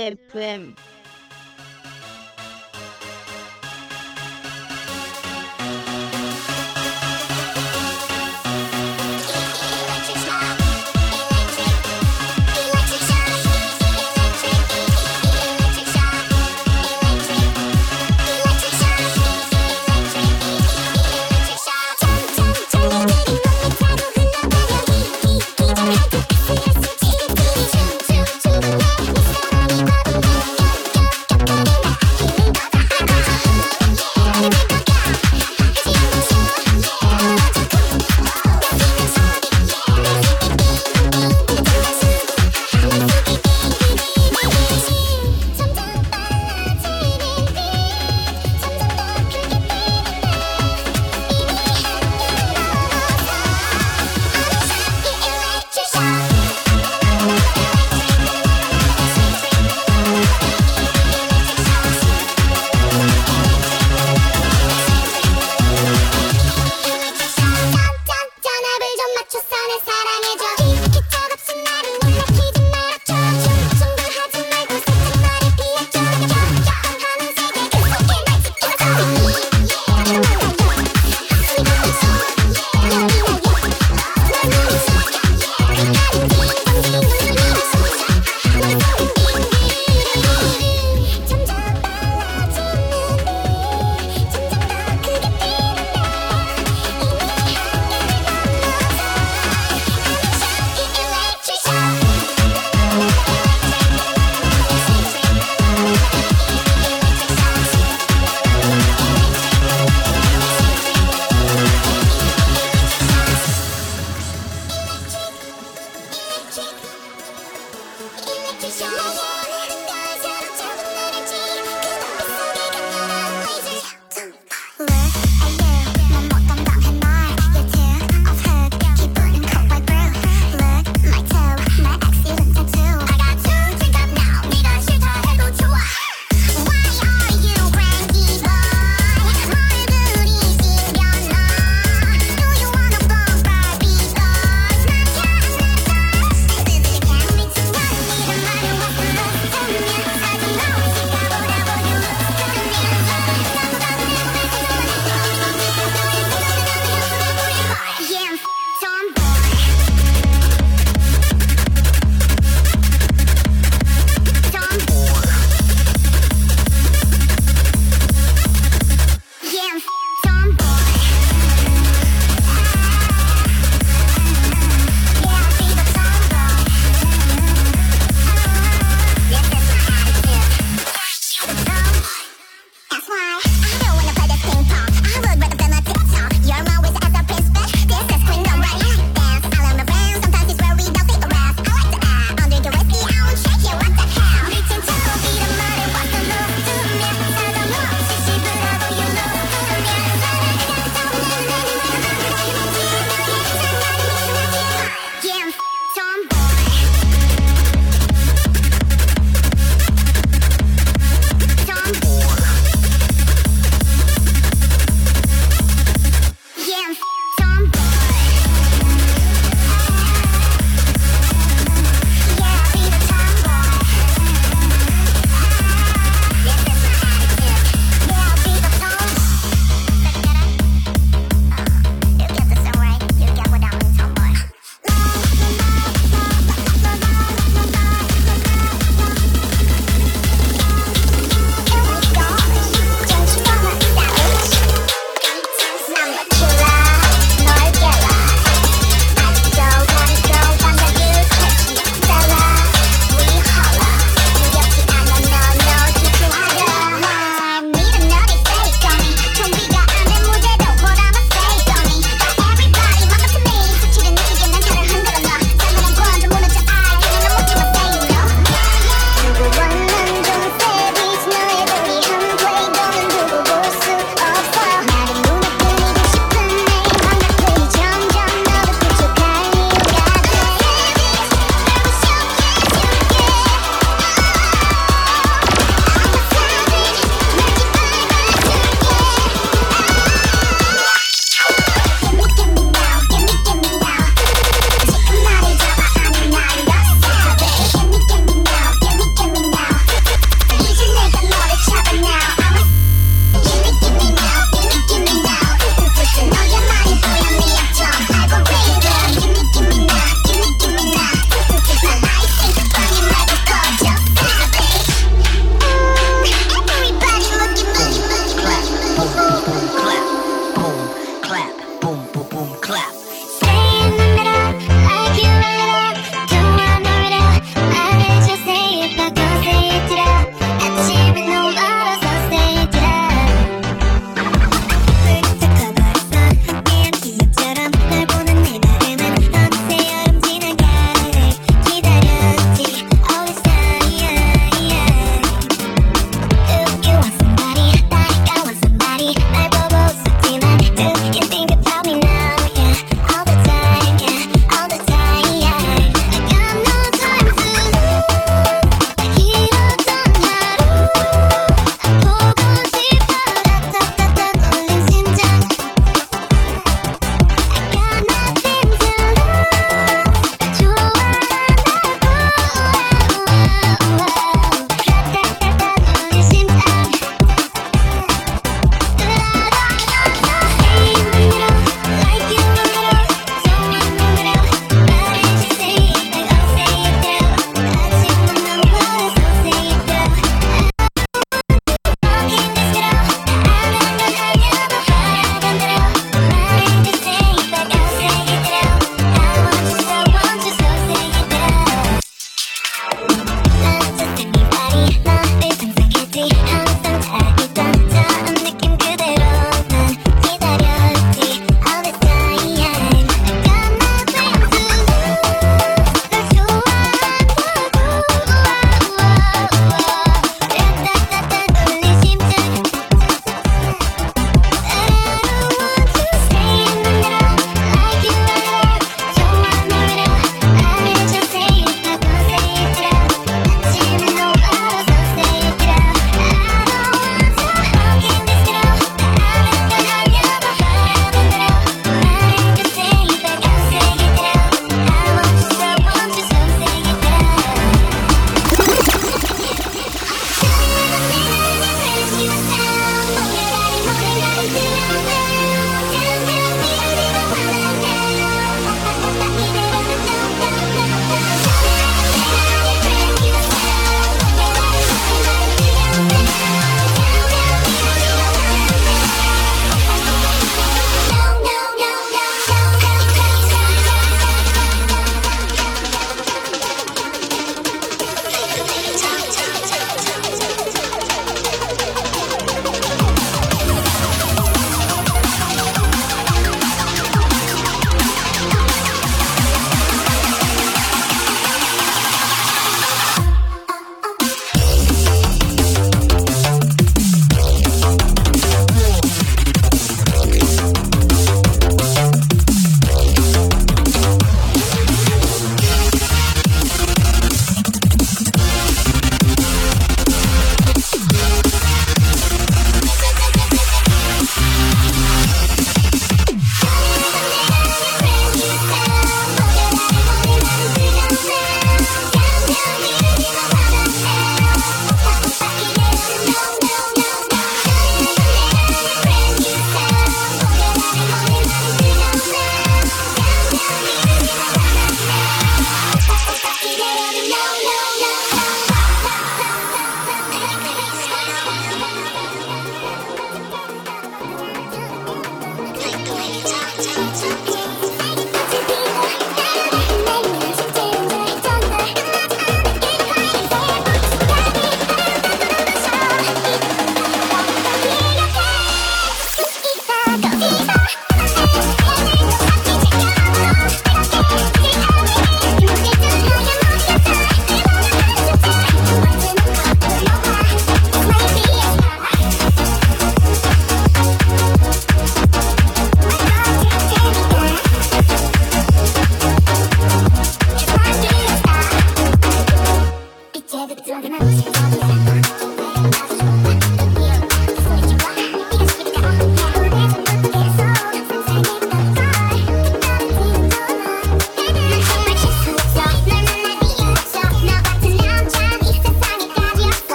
인싸 FM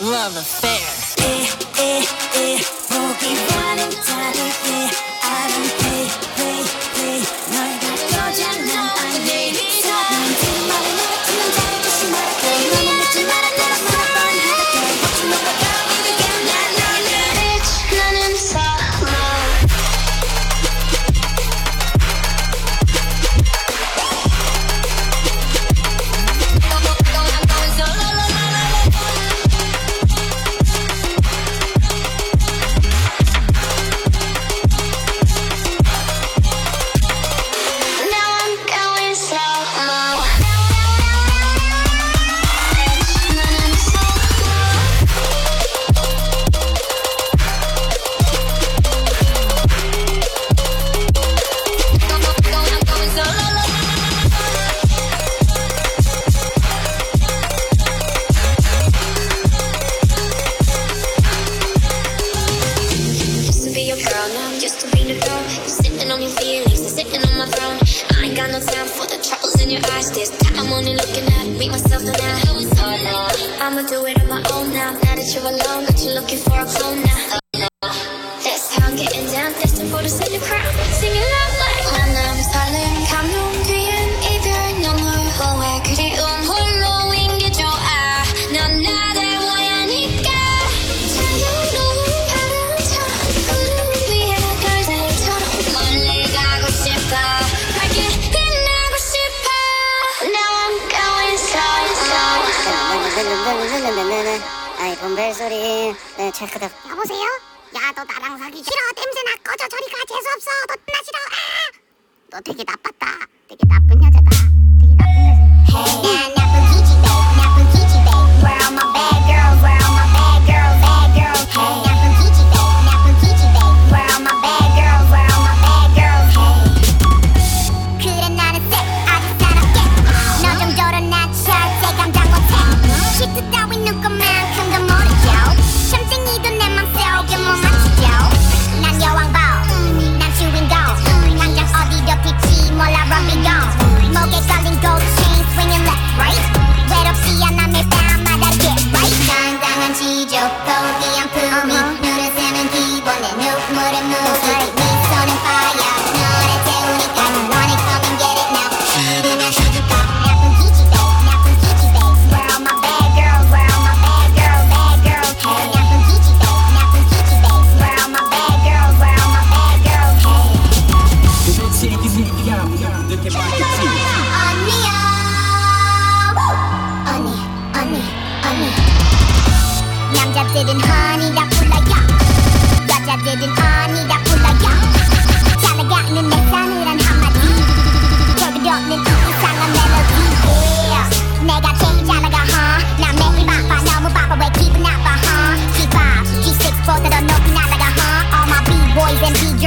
love affair. Eh, eh, eh,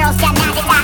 B-boys and B-girls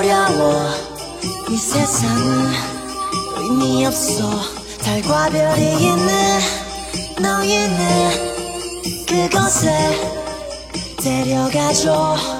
어려워. 이 세상은 의미 없어. 달과 별이 있는 너희는 그곳에 데려가줘.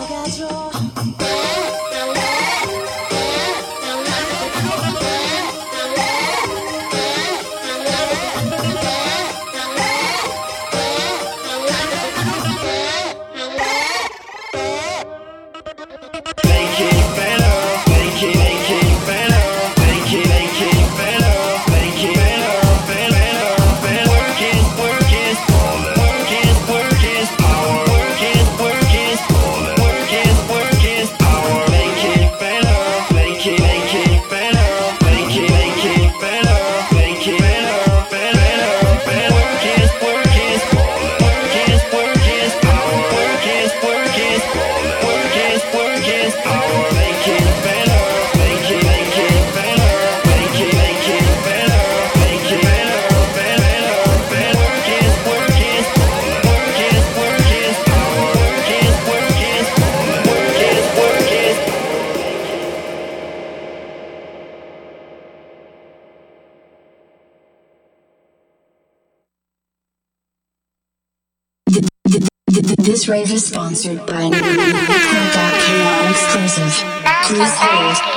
is sponsored by an exclusive. Please hold.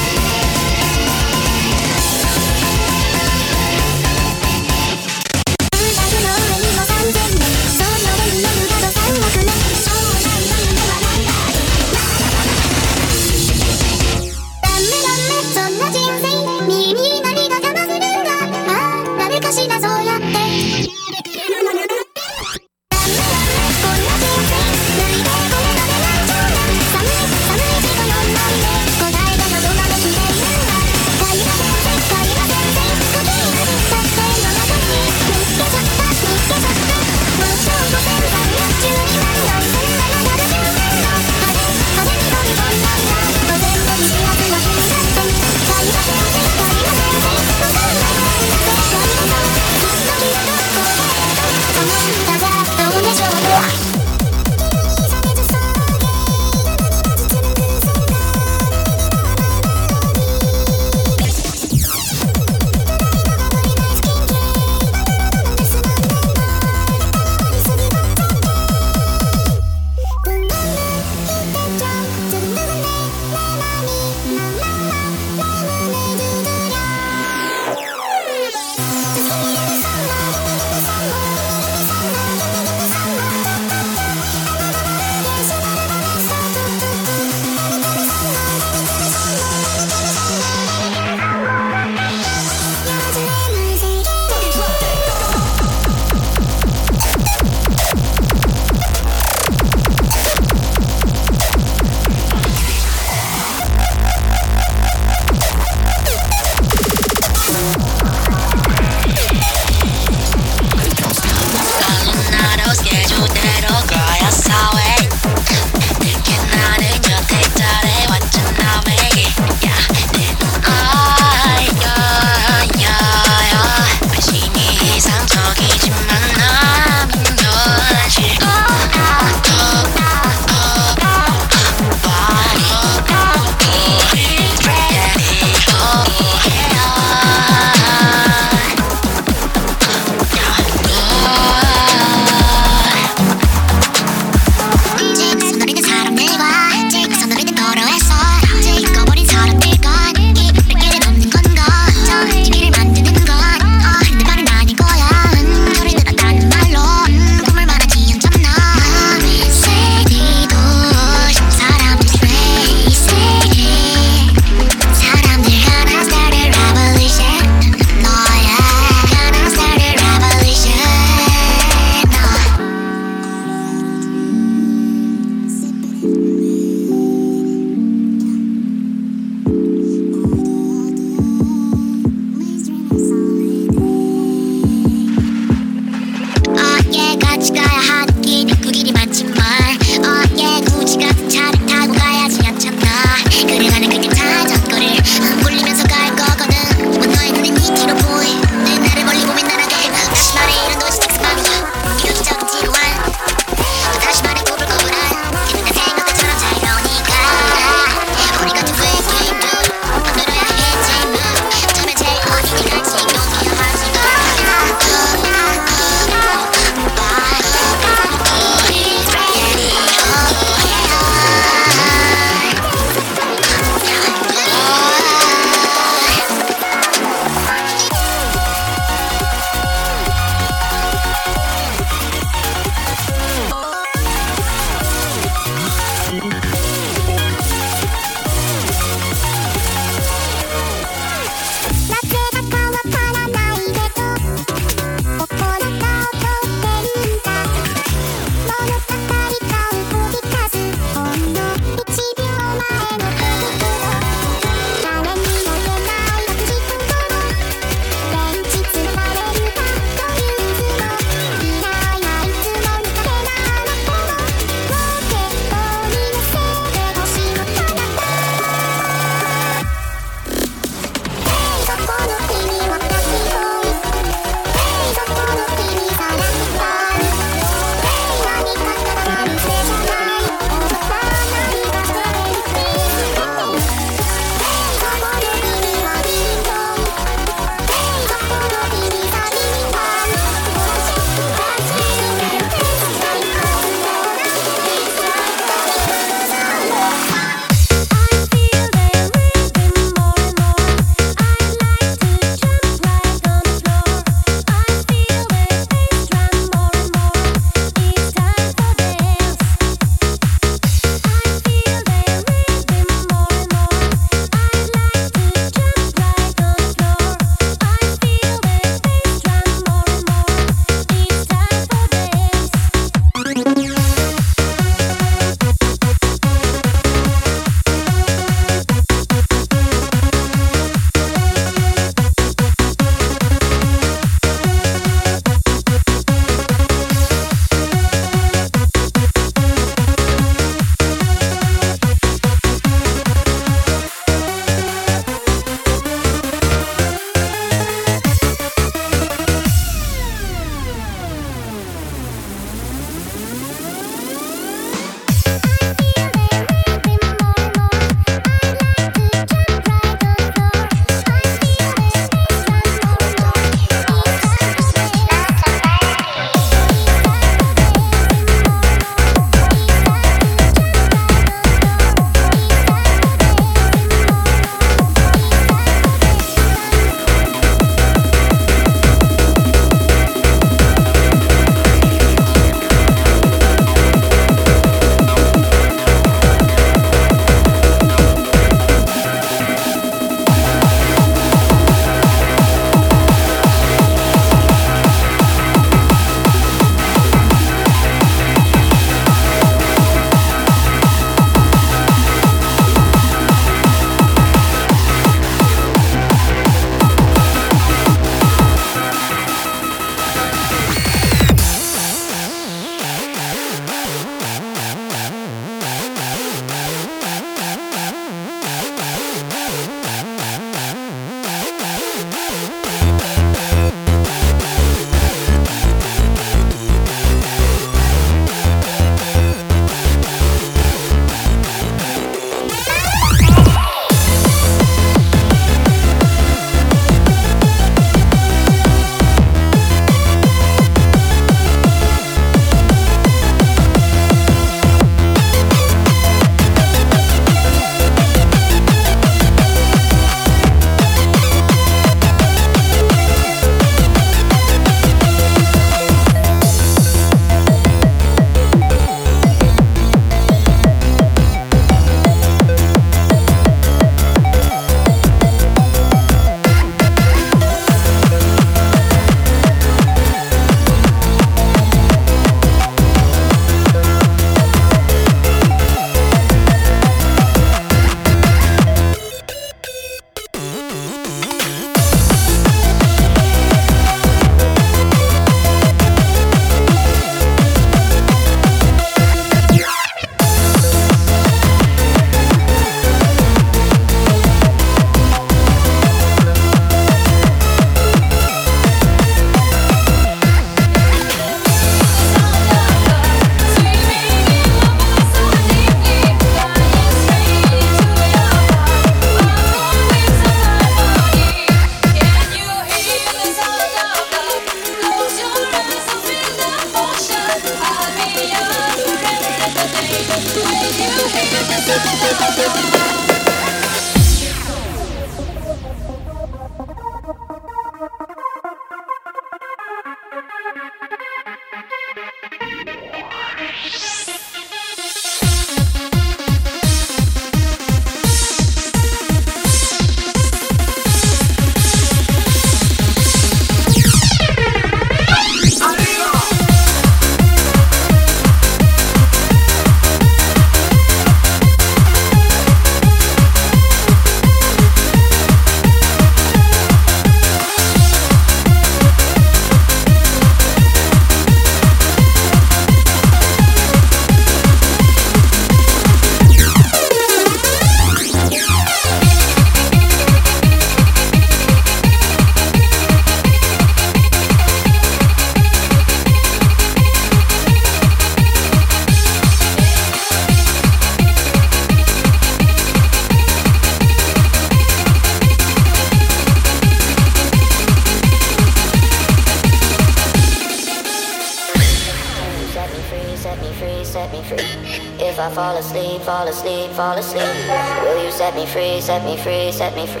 set me free, set me free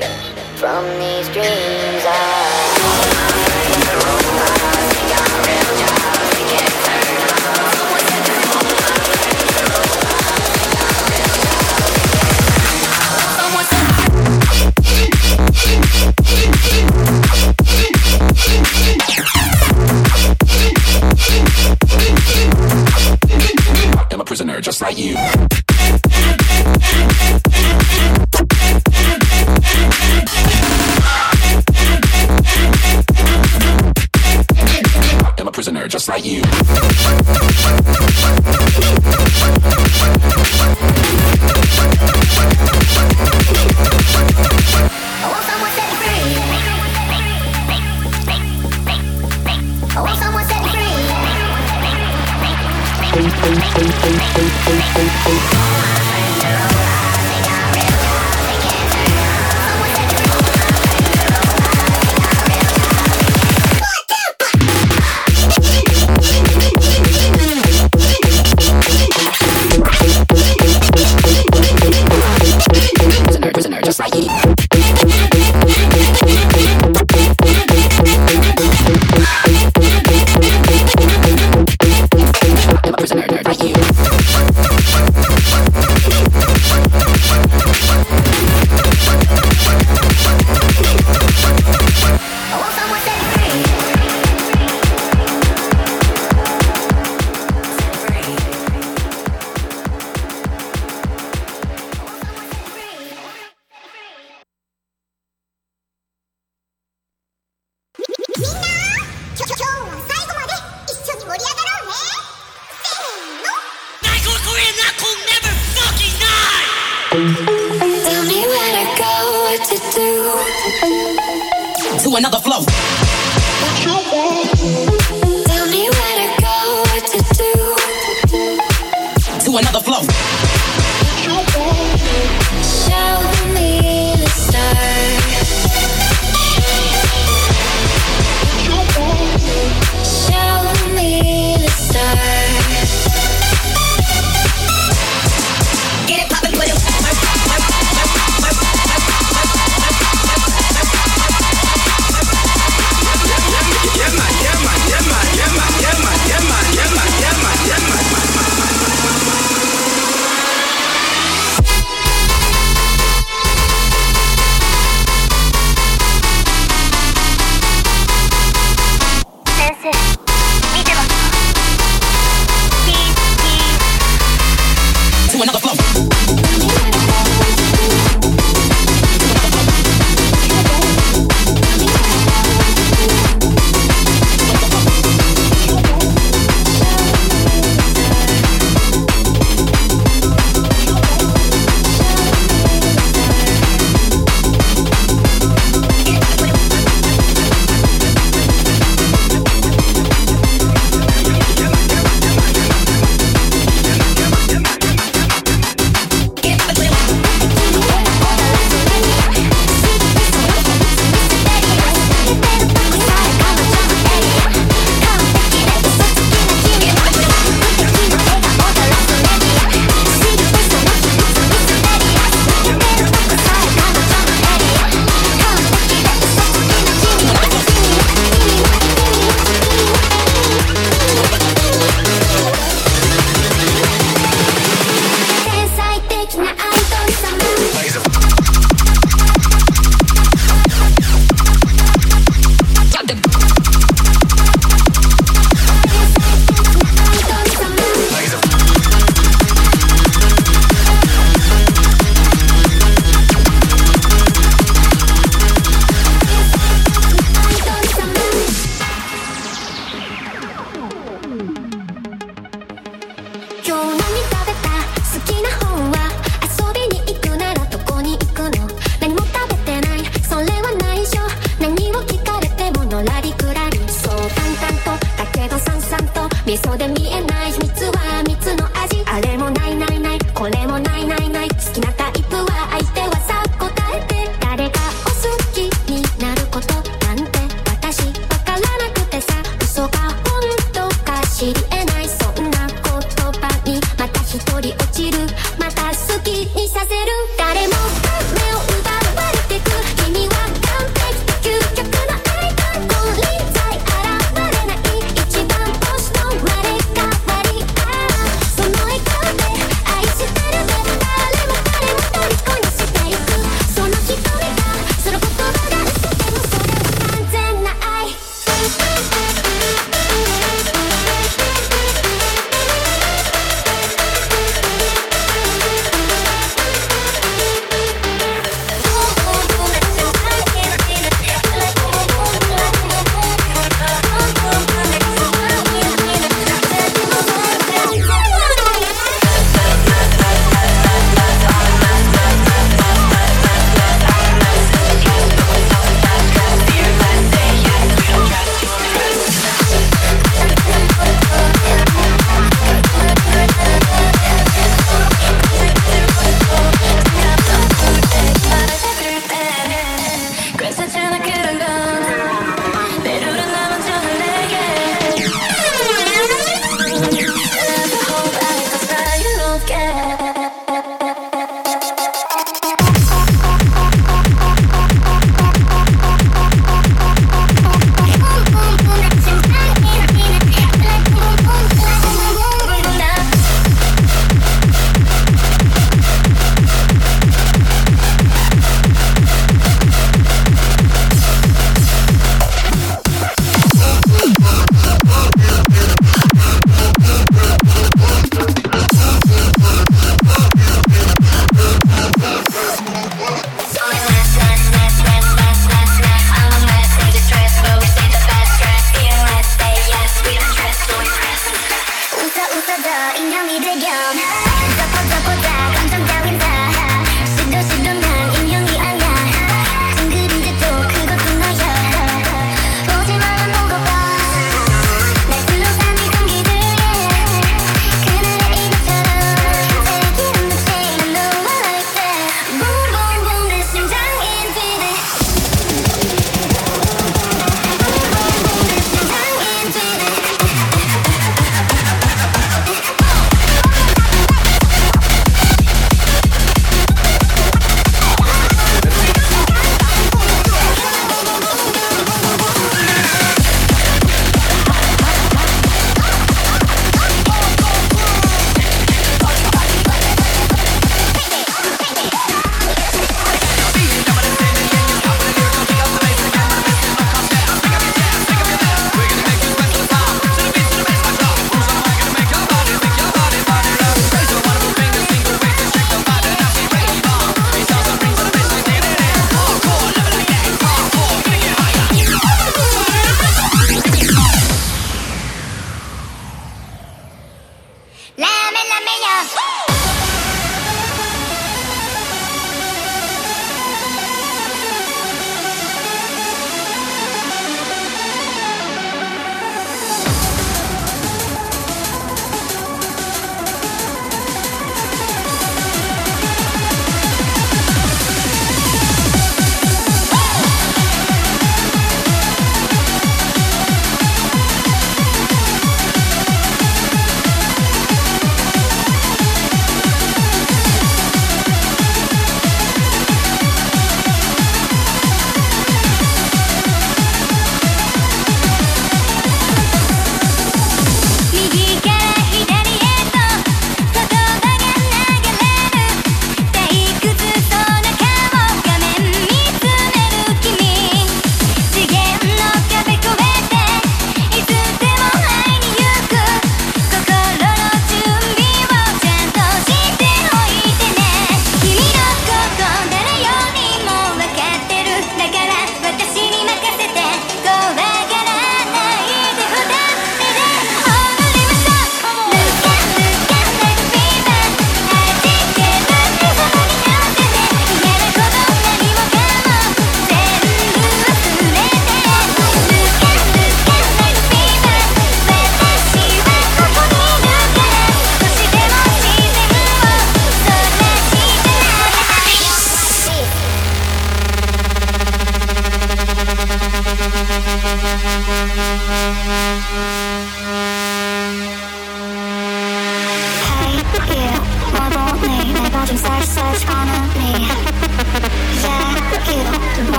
from these dreams. I'm a prisoner just like you. just like you. Oh,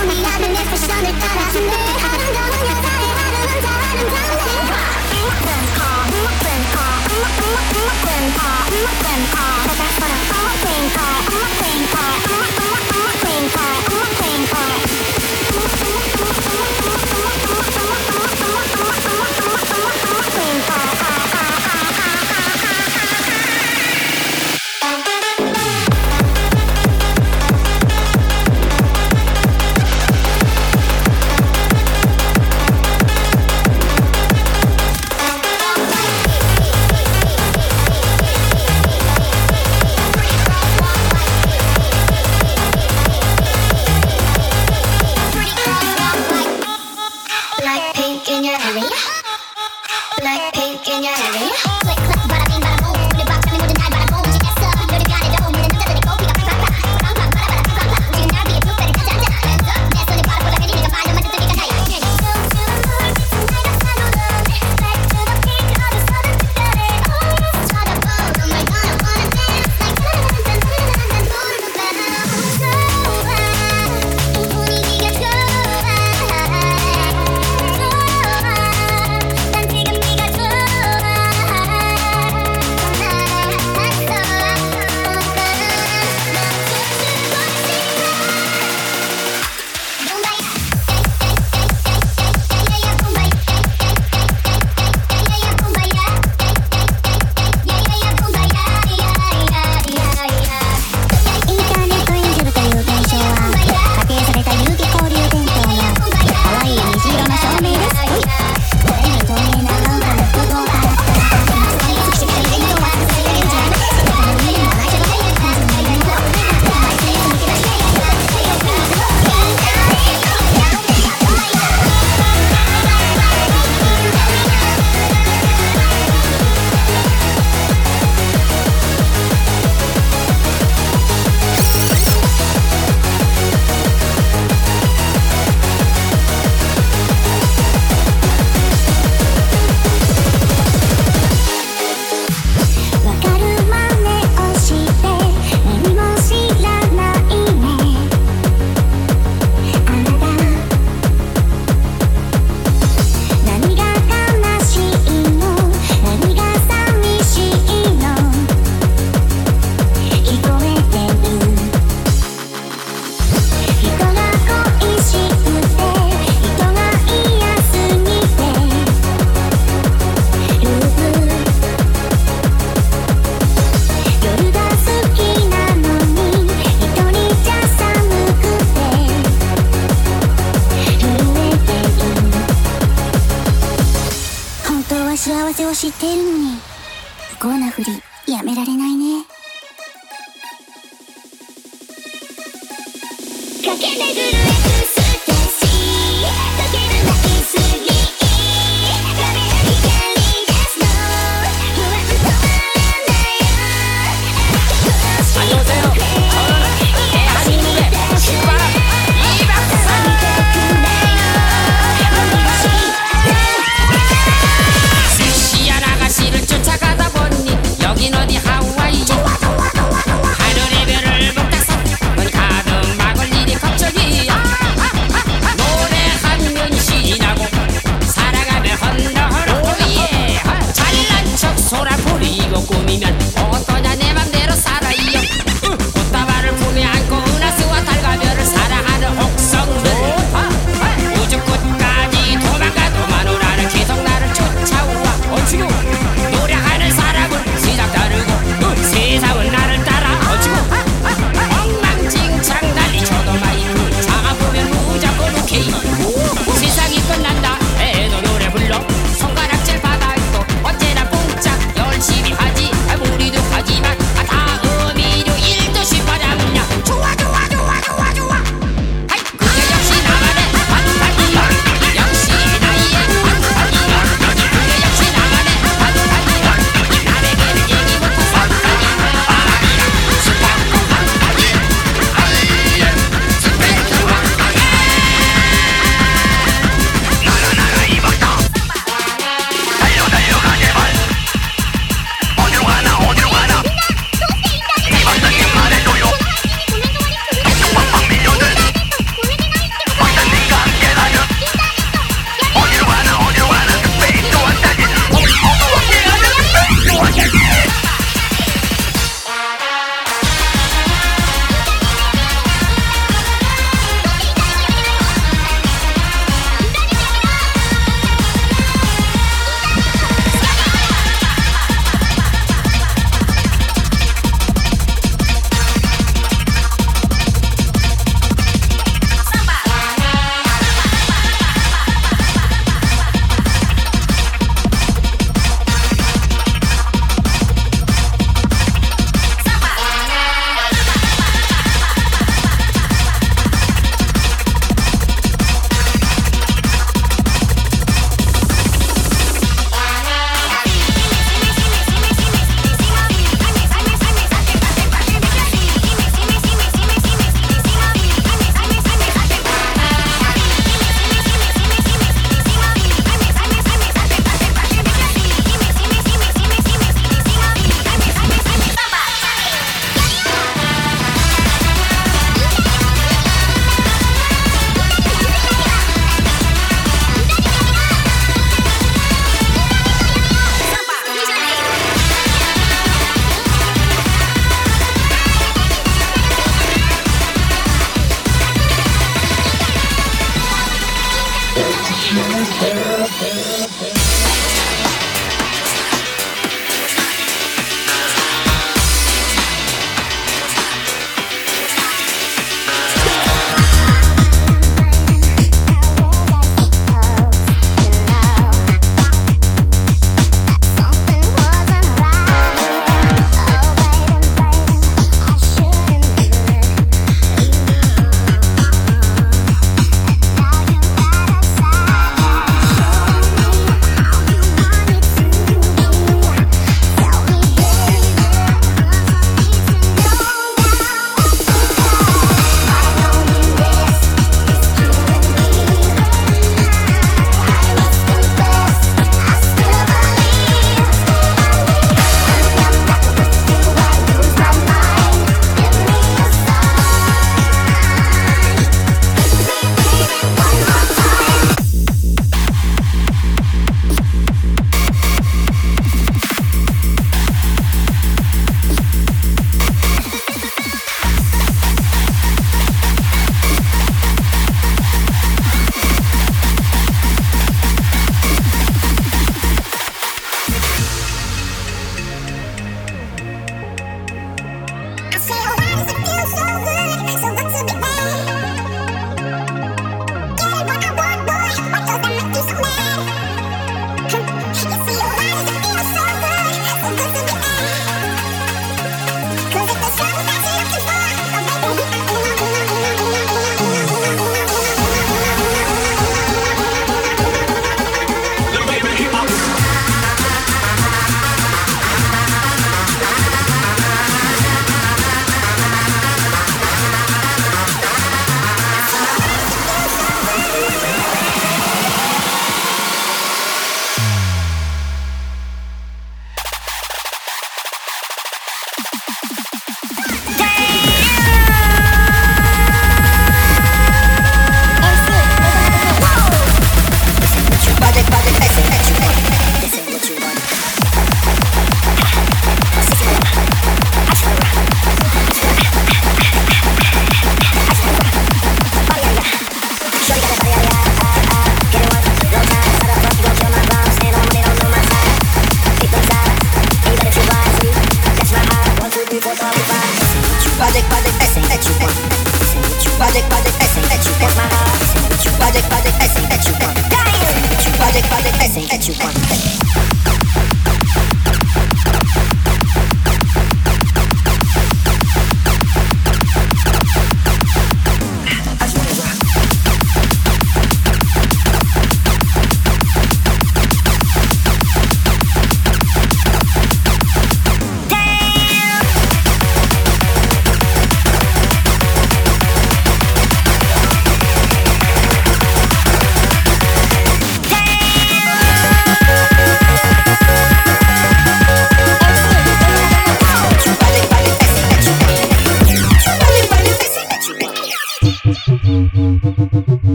언니 아는 내 패션을 따라주네 아름다운 여자의 아름다운 아름다운 내 Bye.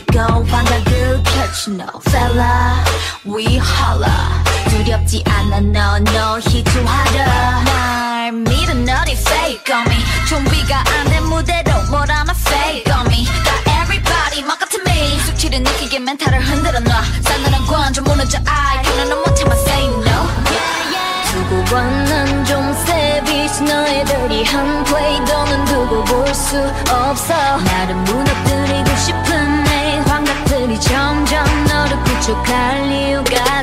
we go 방가 good catch no fella we holla 두렵지 않아 no no 희주하라 날 믿어 너리 fake on me 좀비가 안된 무대로 뭐라나 fake on me got everybody 막 같은 me 숙취를 느끼게 멘탈을 흔들어 놔 싸늘한 관좀 무너져 I can't no more time I say no 두고 왔는 좀 savage 너의 dirty한 play 더는 두고 볼 수 없어 나를 무너뜨리고 싶은 kali ugali